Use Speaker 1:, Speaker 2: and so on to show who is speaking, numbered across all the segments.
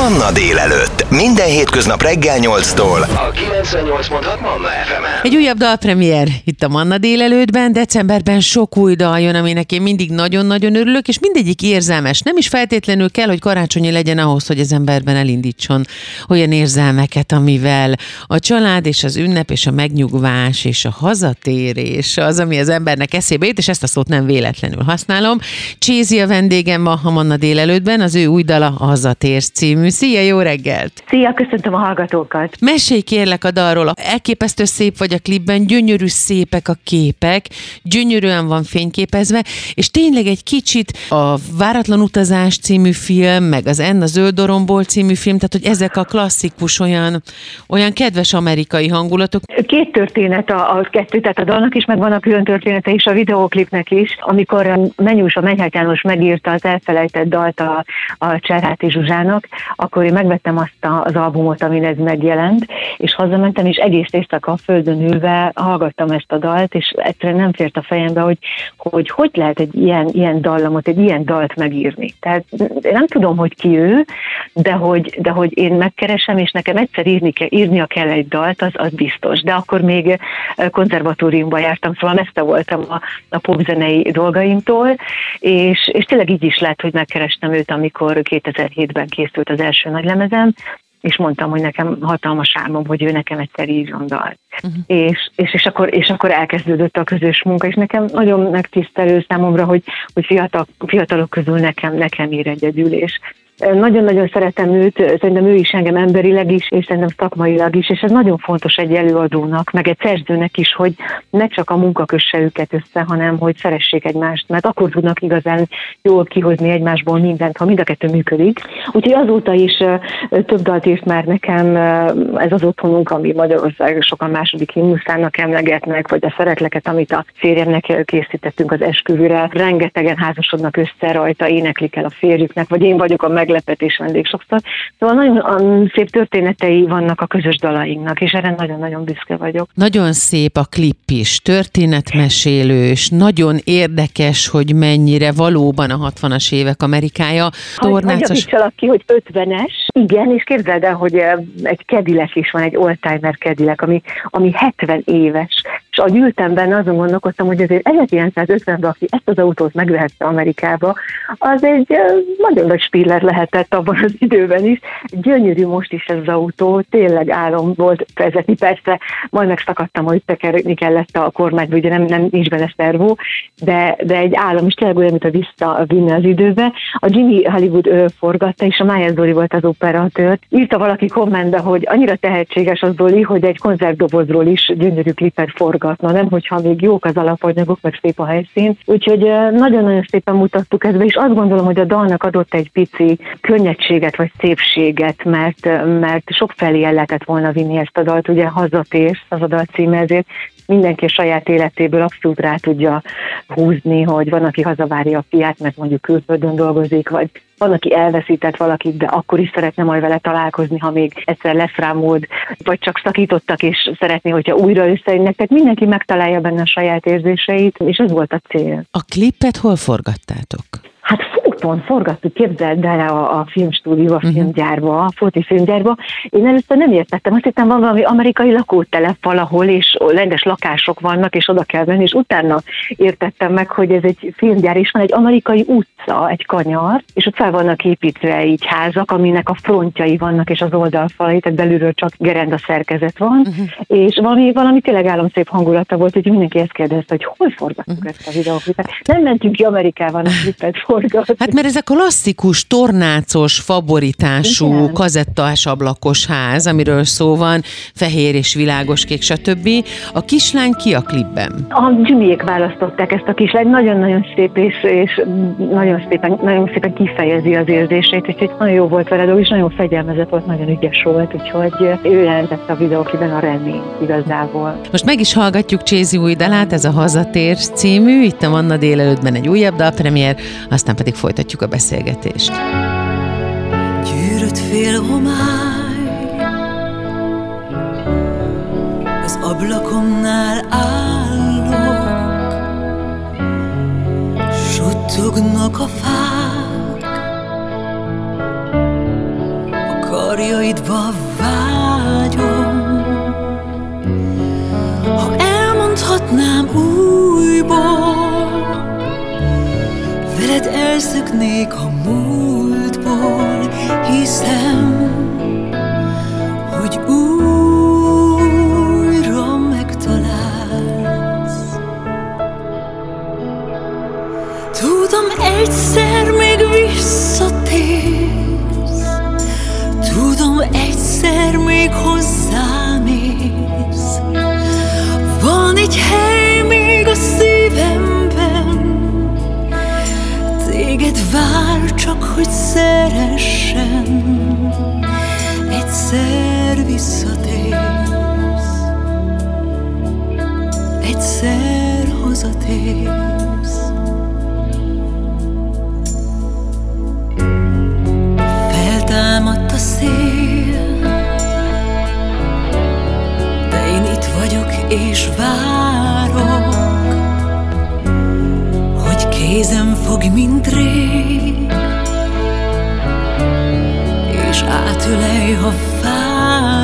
Speaker 1: Manna délelőtt. Minden hétköznap reggel 8-tól. A 98.6 Manna fm
Speaker 2: Egy újabb dalpremier itt a Manna délelőttben. Decemberben sok új dal jön, aminek én mindig nagyon-nagyon örülök, és mindegyik érzelmes. Nem is feltétlenül kell, hogy karácsonyi legyen ahhoz, hogy az emberben elindítson olyan érzelmeket, amivel a család és az ünnep és a megnyugvás és a hazatérés az, ami az embernek eszébe jut, és ezt a szót nem véletlenül használom. Csézi a vendégem ma a Manna délelőttben, az ő új dala a Hazatérsz című. Szia, jó reggelt!
Speaker 3: Szia, köszöntöm a hallgatókat!
Speaker 2: Mesélj kérlek a dalról. Elképesztő szép vagy a klipben, gyönyörű szépek a képek, gyönyörűen van fényképezve, és tényleg egy kicsit a Váratlan utazás című film, meg az Enn a Zöld Doromból című film, tehát hogy ezek a klasszikus olyan, olyan kedves amerikai hangulatok.
Speaker 3: Két történet a, a kettő, tehát a dalnak is megvan a külön története is, a videóklipnek is. Amikor Menyús, a Menyhát János megírta az elfelejtett dalt a, a Cserháti Zsuzsának, akkor én megvettem azt a, az albumot, amin ez megjelent, és hazamentem, és egész éjszaka a földön ülve hallgattam ezt a dalt, és egyszerűen nem fért a fejembe, hogy hogy, hogy lehet egy ilyen, ilyen dallamot, egy ilyen dalt megírni. Tehát én nem tudom, hogy ki ő, de hogy, de hogy én megkeresem, és nekem egyszer írni kell, írnia kell egy dalt, az, az biztos. De akkor még konzervatóriumba jártam, szóval messze voltam a, a popzenei dolgaimtól, és, és tényleg így is lett, hogy megkerestem őt, amikor 2007-ben készült az első nagylemezem, és mondtam, hogy nekem hatalmas álmom, hogy ő nekem egyszer írjon dalt. Uh-huh. És, és, és, akkor, és akkor elkezdődött a közös munka, és nekem nagyon megtisztelő számomra, hogy, hogy fiatal, fiatalok közül nekem, nekem ír egyedül, és nagyon-nagyon szeretem őt, szerintem ő is engem emberileg is, és szerintem szakmailag is, és ez nagyon fontos egy előadónak, meg egy szerzőnek is, hogy ne csak a munka kösse őket össze, hanem hogy szeressék egymást, mert akkor tudnak igazán jól kihozni egymásból mindent, ha mind a kettő működik. Úgyhogy azóta is több dalt írt már nekem ez az otthonunk, ami Magyarország sokan második himnuszának emlegetnek, vagy a szeretleket, amit a férjemnek készítettünk az esküvőre. Rengetegen házasodnak össze rajta, éneklik el a férjüknek, vagy én vagyok a meg meglepetés vendég sokszor. Szóval nagyon szép történetei vannak a közös dalainknak, és erre nagyon-nagyon büszke vagyok.
Speaker 2: Nagyon szép a klip is, történetmesélős, nagyon érdekes, hogy mennyire valóban a 60-as évek Amerikája.
Speaker 3: Tornácos... Hagy, ki, hogy 50-es, igen, és képzeld el, hogy egy kedilek is van, egy oldtimer kedilek, ami, ami 70 éves, és a ültem benne, azon gondolkodtam, hogy azért 1950-ben, aki ezt az autót megvehette Amerikába, az egy nagyon nagy spiller lehetett abban az időben is. Gyönyörű most is ez az autó, tényleg álom volt vezetni, persze, majd megszakadtam, hogy tekerni kellett a kormányba, ugye nem, nem nincs benne szervó, de, de egy álom is tényleg olyan, mint a visszavinni az időbe. A Jimmy Hollywood forgatta, és a Maya Zoli volt az operatőr. Írta valaki kommentbe, hogy annyira tehetséges az Zoli, hogy egy konzervdobozról is gyönyörű klipet forgatna, nem hogyha még jók az alapanyagok, meg szép a helyszín. Úgyhogy nagyon-nagyon szépen mutattuk ezt be, és azt gondolom, hogy a dalnak adott egy pici könnyedséget vagy szépséget, mert, mert sok felé el lehetett volna vinni ezt a dalt, ugye hazatérsz az a dal címe, ezért mindenki a saját életéből abszolút rá tudja húzni, hogy van, aki hazavárja a fiát, mert mondjuk külföldön dolgozik, vagy van, aki elveszített valakit, de akkor is szeretne majd vele találkozni, ha még egyszer lesz rá mód, vagy csak szakítottak, és szeretné, hogyha újra összejönnek. Tehát mindenki megtalálja benne a saját érzéseit, és ez volt a cél.
Speaker 2: A klippet hol forgattátok?
Speaker 3: Fóton forgattuk, képzeld el a, a filmstúdió, a uh-huh. filmgyárba, a foti filmgyárba. Én először nem értettem, azt hittem van valami amerikai lakótelep valahol, és rendes lakások vannak, és oda kell menni, és utána értettem meg, hogy ez egy filmgyár, és van egy amerikai utca, egy kanyar, és ott fel vannak építve így házak, aminek a frontjai vannak, és az oldalfalai, tehát belülről csak gerenda szerkezet van, uh-huh. és valami, valami tényleg államszép hangulata volt, hogy mindenki ezt kérdezte, hogy hol forgattuk uh-huh. ezt a videóklipet. Nem mentünk ki Amerikában a klipet forgatni.
Speaker 2: Hát mert ez a klasszikus, tornácos, favoritású, Igen. kazettás ablakos ház, amiről szó van, fehér és világos kék, stb. A kislány ki a klipben?
Speaker 3: A Jimmyék választották ezt a kislány, nagyon-nagyon szép és, és nagyon, szépen, nagyon szépen kifejezi az érzését, úgyhogy nagyon jó volt vele, és nagyon fegyelmezett volt, nagyon ügyes volt, úgyhogy ő jelentette a videóklipben a remény igazából.
Speaker 2: Most meg is hallgatjuk Csézi új dalát, ez a Hazatér című, itt a Manna délelőttben egy újabb dalpremiér, aztán pedig folytatjuk a beszélgetést.
Speaker 4: Gyűrött fél homály Az ablakomnál állok Suttognak a fák A
Speaker 2: karjaidba vágyom Ha elmondhatnám újból elszöknék a múltból Hiszem, hogy újra megtalálsz. Tudom, egyszer még visszatérsz. Tudom, egyszer még hozzám ész Van egy hely még a szívemben vár csak, hogy szeressen. Egyszer visszatérsz. Egyszer hazatérsz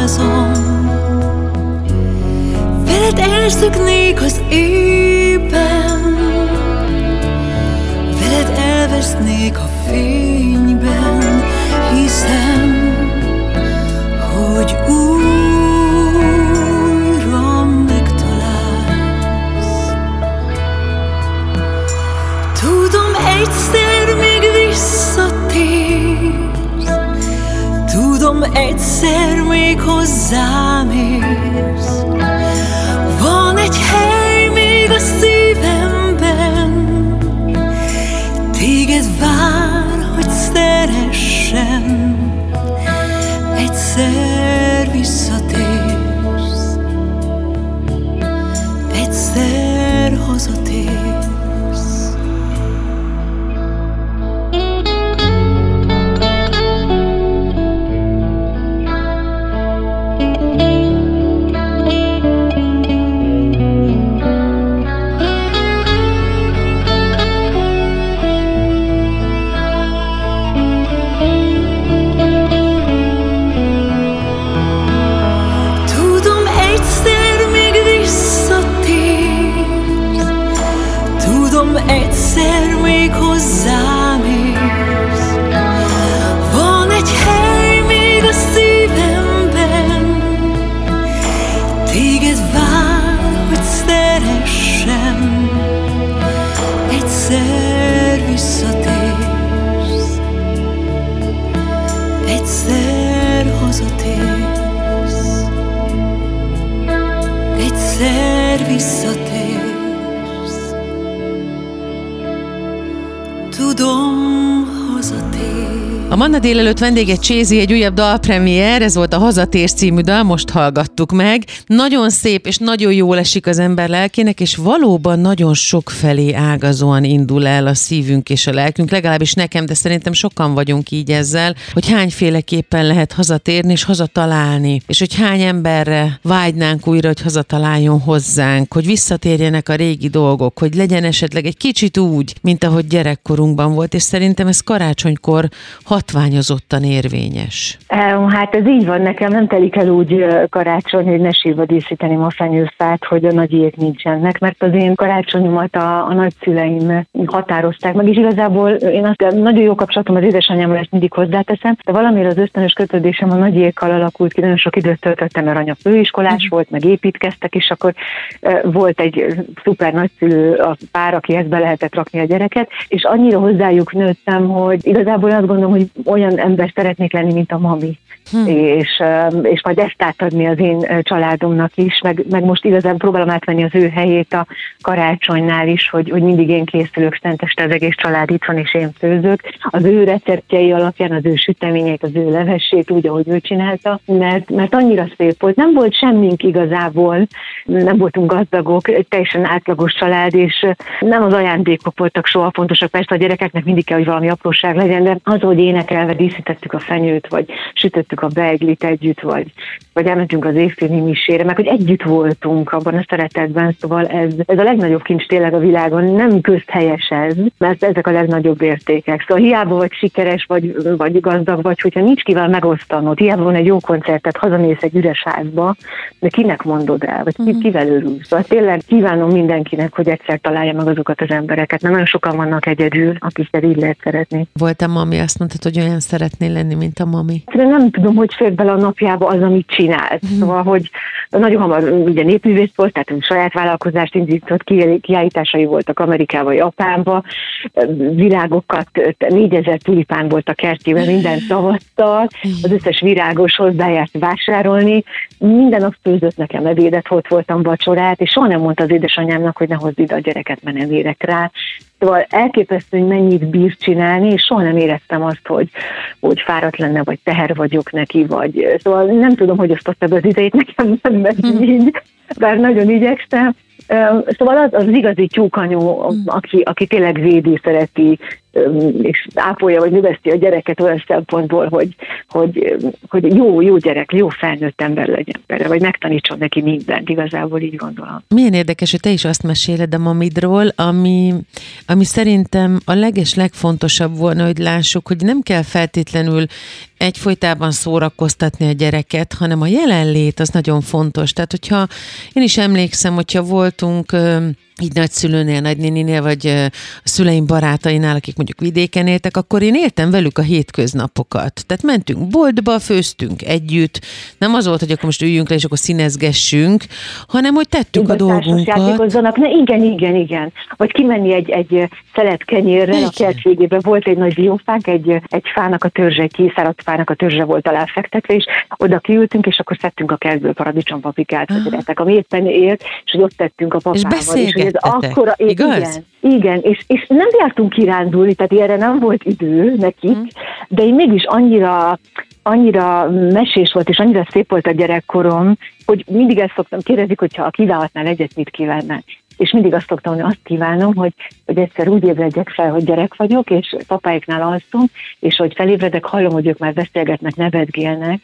Speaker 2: fázom Veled elszöknék az ében Veled elvesznék a fényben Hiszem, hogy újra megtalálsz. Tudom, egyszer még visszatérsz Tudom, egyszer még hozzám érsz. Van egy hely még a szívemben Téged vár, hogy szeressen Egyszer Téged vár,
Speaker 5: A Manna délelőtt vendége Csézi egy újabb dalpremier, ez volt a Hazatérsz című dal, most hallgattuk meg. Nagyon szép és nagyon jól esik az ember lelkének, és valóban nagyon sok felé ágazóan indul el a szívünk és a lelkünk, legalábbis nekem, de szerintem sokan vagyunk így ezzel, hogy hányféleképpen lehet hazatérni és hazatalálni, és hogy hány emberre vágynánk újra, hogy hazataláljon hozzánk, hogy visszatérjenek a régi dolgok, hogy legyen esetleg egy kicsit úgy, mint ahogy gyerekkorunkban volt, és szerintem ez karácsonykor hatványozottan érvényes.
Speaker 3: Hát ez így van, nekem nem telik el úgy karácsony, hogy ne sírva díszíteni mafenyőfát, hogy a nagyiek nincsenek, mert az én karácsonyomat a, a nagyszüleim határozták meg, és igazából én azt nagyon jó kapcsolatom az édesanyámmal, ezt mindig hozzáteszem, de valamiért az ösztönös kötődésem a nagyiékkal alakult ki, nagyon sok időt töltöttem, mert anya főiskolás volt, meg építkeztek, és akkor volt egy szuper nagyszülő a pár, akihez be lehetett rakni a gyereket, és annyira hozzájuk nőttem, hogy igazából azt gondolom, hogy olyan ember szeretnék lenni, mint a mami. Hm. És, öm, és majd ezt átadni az én családomnak is, meg, meg most igazából próbálom átvenni az ő helyét a karácsonynál is, hogy, hogy mindig én készülök szenteste, az egész család itt van, és én főzök. Az ő receptjei alapján, az ő sütemények, az ő levessét, úgy, ahogy ő csinálta, mert, mert annyira szép volt. Nem volt semmink igazából, nem voltunk gazdagok, egy teljesen átlagos család, és nem az ajándékok voltak soha fontosak, persze a gyerekeknek mindig kell, hogy valami apróság legyen, de az, hogy én énekelve díszítettük a fenyőt, vagy sütöttük a beiglit együtt, vagy, vagy elmentünk az évféli misére, meg hogy együtt voltunk abban a szeretetben, szóval ez, ez a legnagyobb kincs tényleg a világon, nem közhelyes ez, mert ezek a legnagyobb értékek. Szóval hiába vagy sikeres, vagy, vagy gazdag, vagy hogyha nincs kivel megosztanod, hiába van egy jó koncertet, hazamész egy üres házba, de kinek mondod el, vagy ki, mhm. kivel örülsz. Szóval tényleg kívánom mindenkinek, hogy egyszer találja meg azokat az embereket, mert nagyon sokan vannak egyedül, akikkel így lehet szeretni.
Speaker 2: Volt a mami, azt mondtad, hogy olyan szeretnél lenni, mint a mami?
Speaker 3: De nem tudom, hogy fér bele a napjába az, amit csinált. Mm. Szóval, hogy nagyon hamar ugye népművész volt, tehát saját vállalkozást indított, kiállításai voltak Amerikába, Japánba, virágokat, négyezer tulipán volt a kertjében, minden szavaztal, az összes virágos hozzájárt vásárolni, minden nap főzött nekem ebédet, ott voltam vacsorát, és soha nem mondta az édesanyámnak, hogy ne hozd ide a gyereket, mert nem érek rá. Szóval elképesztő, hogy mennyit bír csinálni, és soha nem éreztem azt, hogy, hogy fáradt lenne, vagy teher vagyok neki, vagy szóval nem tudom, hogy osztotta be az idejét, nekem nem megy hm. így, bár nagyon igyekszem. Szóval az, az igazi tyúkanyó, hm. aki, aki tényleg védi, szereti, és ápolja, vagy növeszti a gyereket olyan szempontból, hogy, hogy, hogy jó, jó gyerek, jó felnőtt ember legyen vele, vagy megtanítson neki mindent, igazából így gondolom.
Speaker 2: Milyen érdekes, hogy te is azt meséled a mamidról, ami, ami szerintem a leges legfontosabb volna, hogy lássuk, hogy nem kell feltétlenül egyfolytában szórakoztatni a gyereket, hanem a jelenlét az nagyon fontos. Tehát, hogyha én is emlékszem, hogyha voltunk így nagyszülőnél, nagynéninél, vagy a szüleim barátainál, akik mondjuk vidéken éltek, akkor én éltem velük a hétköznapokat. Tehát mentünk boltba, főztünk együtt. Nem az volt, hogy akkor most üljünk le, és akkor színezgessünk, hanem hogy tettük igen, a dolgunkat.
Speaker 3: Ne, igen, igen, igen. Vagy kimenni egy, egy szelet kenyérrel a kert végében. Volt egy nagy diófánk, egy, egy fának a törzse, egy kiszáradt fának a törzse volt alá fektetve, és oda kiültünk, és akkor szedtünk a kertből paradicsompaprikát, ah. ami éppen ért, és hogy ott tettünk a papával. És,
Speaker 2: ez akkora, igaz? Igen,
Speaker 3: igen, és, és nem jártunk kirándulni, tehát erre nem volt idő nekik, mm. de én mégis annyira annyira mesés volt, és annyira szép volt a gyerekkorom, hogy mindig ezt szoktam kérdezik, hogyha kívánhatnál egyet, mit kívánná. És mindig azt szoktam, hogy azt kívánom, hogy, hogy egyszer úgy ébredjek fel, hogy gyerek vagyok, és papáiknál alszom, és hogy felébredek, hallom, hogy ők már beszélgetnek, nevetgélnek,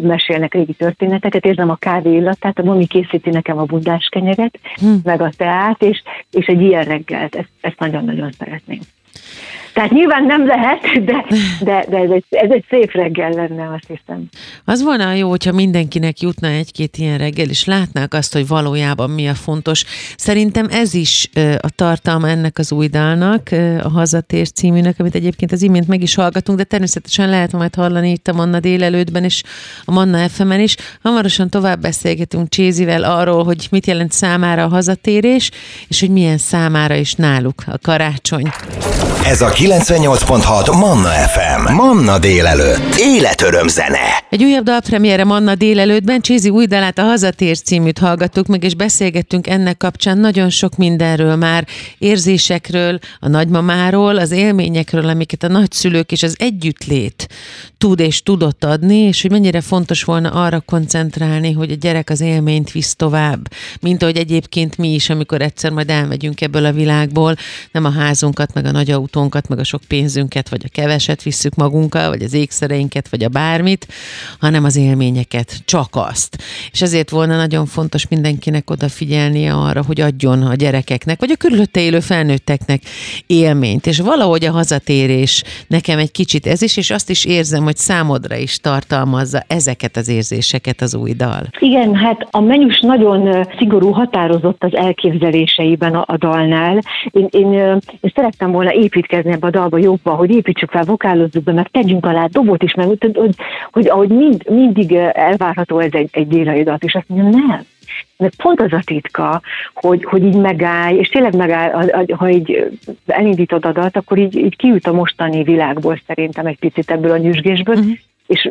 Speaker 3: mesélnek régi történeteket, érzem a kávé illatát, a mami készíti nekem a bundás kenyeret, hm. meg a teát, és, és egy ilyen reggelt, ezt, ezt nagyon-nagyon szeretném. Tehát nyilván nem lehet, de, de, de ez, egy, ez egy szép reggel lenne, azt hiszem.
Speaker 2: Az volna jó, hogyha mindenkinek jutna egy-két ilyen reggel, és látnák azt, hogy valójában mi a fontos. Szerintem ez is a tartalma ennek az új dalnak, a Hazatér címűnek, amit egyébként az imént meg is hallgatunk, de természetesen lehet majd hallani itt a Manna délelőttben és a Manna fm is. Hamarosan tovább beszélgetünk Csézivel arról, hogy mit jelent számára a hazatérés, és hogy milyen számára is náluk a karácsony.
Speaker 1: Ez a 98.6 Manna FM. Manna délelőtt. Életöröm zene.
Speaker 2: Egy újabb dalpremiére Manna délelőttben Csézi új dalát a Hazatér címűt hallgattuk meg, és beszélgettünk ennek kapcsán nagyon sok mindenről már, érzésekről, a nagymamáról, az élményekről, amiket a nagyszülők és az együttlét tud és tudott adni, és hogy mennyire fontos volna arra koncentrálni, hogy a gyerek az élményt visz tovább, mint ahogy egyébként mi is, amikor egyszer majd elmegyünk ebből a világból, nem a házunkat, meg a nagy autónkat, meg a sok pénzünket, vagy a keveset visszük magunkkal, vagy az ékszereinket, vagy a bármit, hanem az élményeket, csak azt. És ezért volna nagyon fontos mindenkinek odafigyelnie arra, hogy adjon a gyerekeknek, vagy a körülötte élő felnőtteknek élményt. És valahogy a hazatérés nekem egy kicsit ez is, és azt is érzem, hogy számodra is tartalmazza ezeket az érzéseket az új dal.
Speaker 3: Igen, hát a menus nagyon szigorú, határozott az elképzeléseiben a, a dalnál. Én, én, én szerettem volna építkezni ebbe a dalba jobban, hogy építsük fel, vokálozzuk be, meg tegyünk alá dobot is, meg hogy, hogy, hogy ahogy mind, mindig elvárható ez egy, egy délai dalt, és azt mondja, nem. Mert pont az a titka, hogy, hogy így megállj, és tényleg megáll, ha így elindítod a dalt, akkor így, így kiüt a mostani világból szerintem egy picit ebből a nyüzsgésből, uh-huh és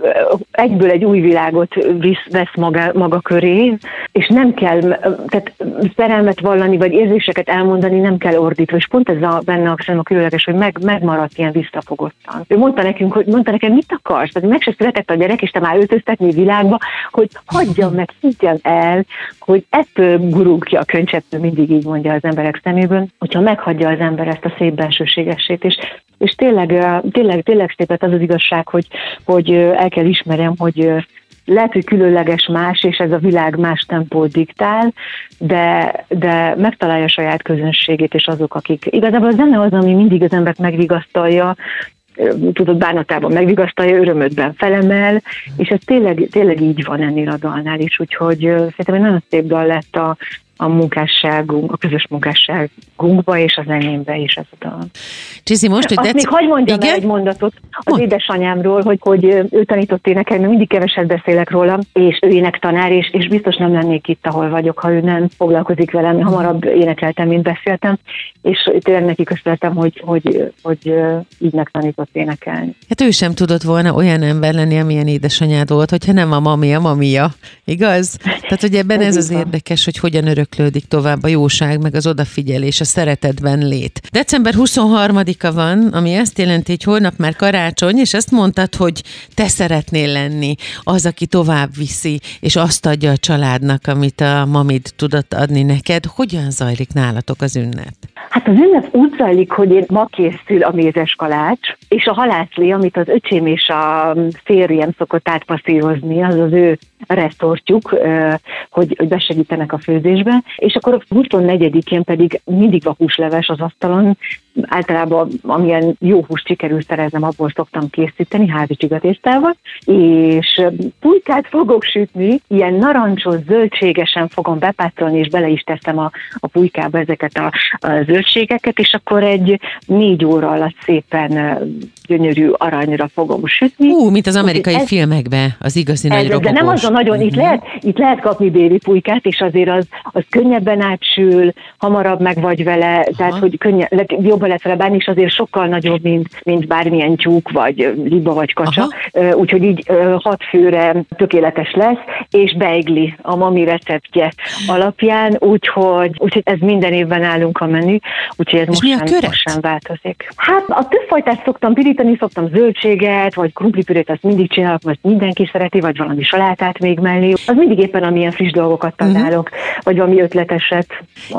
Speaker 3: egyből egy új világot visz, vesz maga, maga köré, és nem kell, tehát szerelmet vallani, vagy érzéseket elmondani nem kell ordítva, és pont ez a, benne a, a különleges, hogy meg, megmaradt ilyen visszafogottan. Ő mondta nekünk, hogy mondta nekem, mit akarsz? Tehát meg se született a gyerek, és te már öltöztetni világba, hogy hagyjam meg, higgyem el, hogy ettől ki a könycseppő, mindig így mondja az emberek szeméből, hogyha meghagyja az ember ezt a szép bensőségesét, és és tényleg, tényleg, tényleg szép az az igazság, hogy, hogy el kell ismerjem, hogy lehet, hogy különleges más, és ez a világ más tempót diktál, de, de megtalálja saját közönségét, és azok, akik... Igazából a zene az, ami mindig az embert megvigasztalja, tudod, bánatában megvigasztalja, örömödben felemel, és ez tényleg, tényleg így van ennél a dalnál is, úgyhogy szerintem egy nagyon szép dal lett a, a munkásságunk, a közös munkásságunkba és az enyémbe is ez a dal.
Speaker 2: Csizi, most, hogy
Speaker 3: Azt még hagyd mondjam el egy mondatot az Mond. édesanyámról, hogy, hogy ő tanított énekelni, mert mindig keveset beszélek róla, és ő énektanár, és, és biztos nem lennék itt, ahol vagyok, ha ő nem foglalkozik velem. Hamarabb énekeltem, mint beszéltem, és tényleg neki köszönhetem, hogy, hogy, hogy így megtanított énekelni.
Speaker 2: Hát ő sem tudott volna olyan ember lenni, amilyen édesanyád volt, hogyha nem a mami, a mamia, igaz? Tehát, hogy ebben ez, ez az érdekes, hogy hogyan öröklődik tovább a jóság, meg az odafigyelés, a szeretetben lét. December 23-a van, ami azt jelenti, hogy holnap már karácsony, és azt mondtad, hogy te szeretnél lenni az, aki tovább viszi, és azt adja a családnak, amit a mamid tudott adni neked. Hogyan zajlik nálatok az ünnep?
Speaker 3: Hát az ünnep úgy zajlik, hogy én ma készül a mézes kalács, és a halászlé, amit az öcsém és a férjem szokott átpasszírozni, az az ő reszortjuk, hogy, hogy besegítenek a főzésbe, és akkor a 24-én pedig mindig a húsleves az asztalon, általában amilyen jó hús sikerül szereznem, abból szoktam készíteni házi csigatésztával, és pulykát fogok sütni, ilyen narancsos, zöldségesen fogom bepácolni, és bele is teszem a, a pulykába ezeket a, a zöldségeket, és akkor egy négy óra alatt szépen gyönyörű aranyra fogom sütni.
Speaker 2: Ú, mint az amerikai ez, filmekben, az igazi ez, nagy
Speaker 3: De nem azon nagyon, itt, mhm. lehet, itt lehet kapni bébi pulykát, és azért az, az könnyebben átsül, hamarabb meg vagy vele, Aha. tehát hogy könnyebb, jobban lehet vele bánni, és azért sokkal nagyobb, mint, mint bármilyen tyúk, vagy liba, vagy kacsa. Aha. Úgyhogy így hat főre tökéletes lesz, és beigli a mami receptje alapján, úgyhogy, úgyhogy ez minden évben állunk a menü, úgyhogy ez most, sem, most sem változik. Hát a több fajtát szoktam pirítani, szoktam zöldséget, vagy krumplipürét, azt mindig csinálok, mert mindenki szereti, vagy valami salátát még mellé. Az mindig éppen amilyen friss dolgokat mhm. találok, uh-huh. vagy valami ötleteset,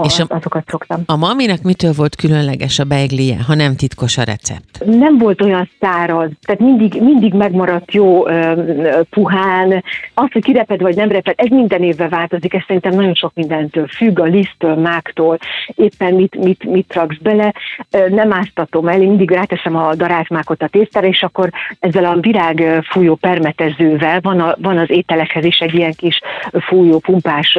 Speaker 3: és a, azokat szoktam.
Speaker 2: A maminek mitől volt különleges a beiglie, ha nem titkos a recept?
Speaker 3: Nem volt olyan száraz, tehát mindig, mindig megmaradt jó puhán. Az, hogy kireped vagy nem reped, ez minden évben változik, ez szerintem nagyon sok mindentől függ, a lisztől, máktól, éppen mit, mit, mit raksz bele. Nem áztatom el, én mindig ráteszem a darázsmákot a tésztára, és akkor ezzel a virág fújó permetezővel van, a, van az ételekhez is egy ilyen kis fújó, pumpás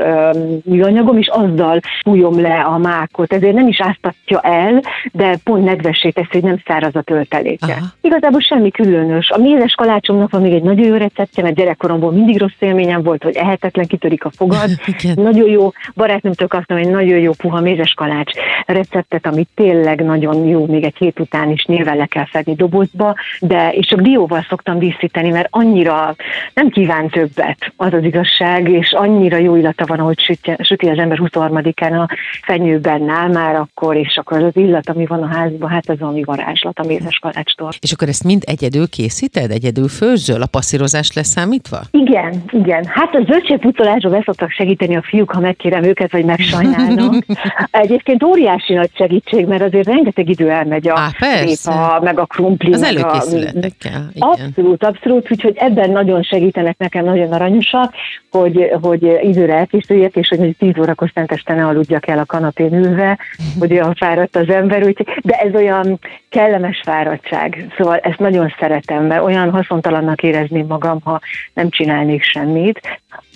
Speaker 3: műanyagom, és azzal fújom le a mákot. Ezért nem is áztatja el, de pont nedvessé teszi, hogy nem száraz a tölteléke. Aha. Igazából semmi különös. A mézes kalácsomnak van még egy nagyon jó receptje, mert gyerekkoromból mindig rossz élményem volt, hogy ehetetlen kitörik a fogad. nagyon jó, barátnőmtől kaptam egy nagyon jó puha mézes kalács receptet, ami tényleg nagyon jó, még egy hét után is nyilván le kell fedni dobozba, de és csak dióval szoktam díszíteni, mert annyira nem kíván többet, az az igazság, és annyira jó illata van, ahogy süti, süti az ember 23-án a fenyőben áll már akkor, és akkor az illat, ami van a házban, hát az valami varázslat a mézes kalácstól.
Speaker 2: És akkor ezt mind egyedül készíted? Egyedül főzöl a passzírozást leszámítva?
Speaker 3: Igen, igen. Hát a zöldségpucolásról be szoktak segíteni a fiúk, ha megkérem őket, vagy megsajnálnak. Egyébként óriási nagy segítség, mert azért rengeteg idő elmegy a Á, répa, meg a krumpli.
Speaker 2: Az előkészületekkel.
Speaker 3: Abszolút, abszolút, úgyhogy ebben nagyon segítenek nekem, nagyon aranyosak, hogy, hogy időre elkészüljek, és hogy 10 órakor szenteste ne aludjak el a kanapén ülve, hogy olyan fáradt az ember, úgyhogy, de ez olyan kellemes fáradtság, szóval ezt nagyon szeretem, mert olyan haszontalannak érezném magam, ha nem csinálnék semmit,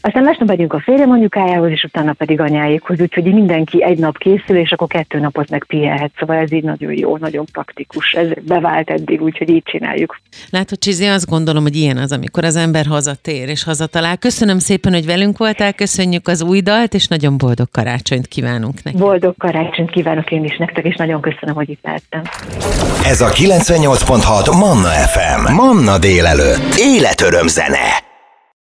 Speaker 3: Aztán másnap megyünk a férjem anyukájához, és utána pedig anyáékhoz, úgyhogy mindenki egy nap készül, és akkor kettő napot meg pihenhet. Szóval ez így nagyon jó, nagyon praktikus. Ez bevált eddig, úgyhogy így csináljuk.
Speaker 2: Látod, Csizi, azt gondolom, hogy ilyen az, amikor az ember hazatér és hazatalál. Köszönöm szépen, hogy velünk voltál, köszönjük az új dalt, és nagyon boldog karácsonyt kívánunk neki.
Speaker 3: Boldog karácsonyt kívánok én is nektek, és nagyon köszönöm, hogy itt lehettem.
Speaker 1: Ez a 98.6 Manna FM. Manna délelőtt. Életöröm zene.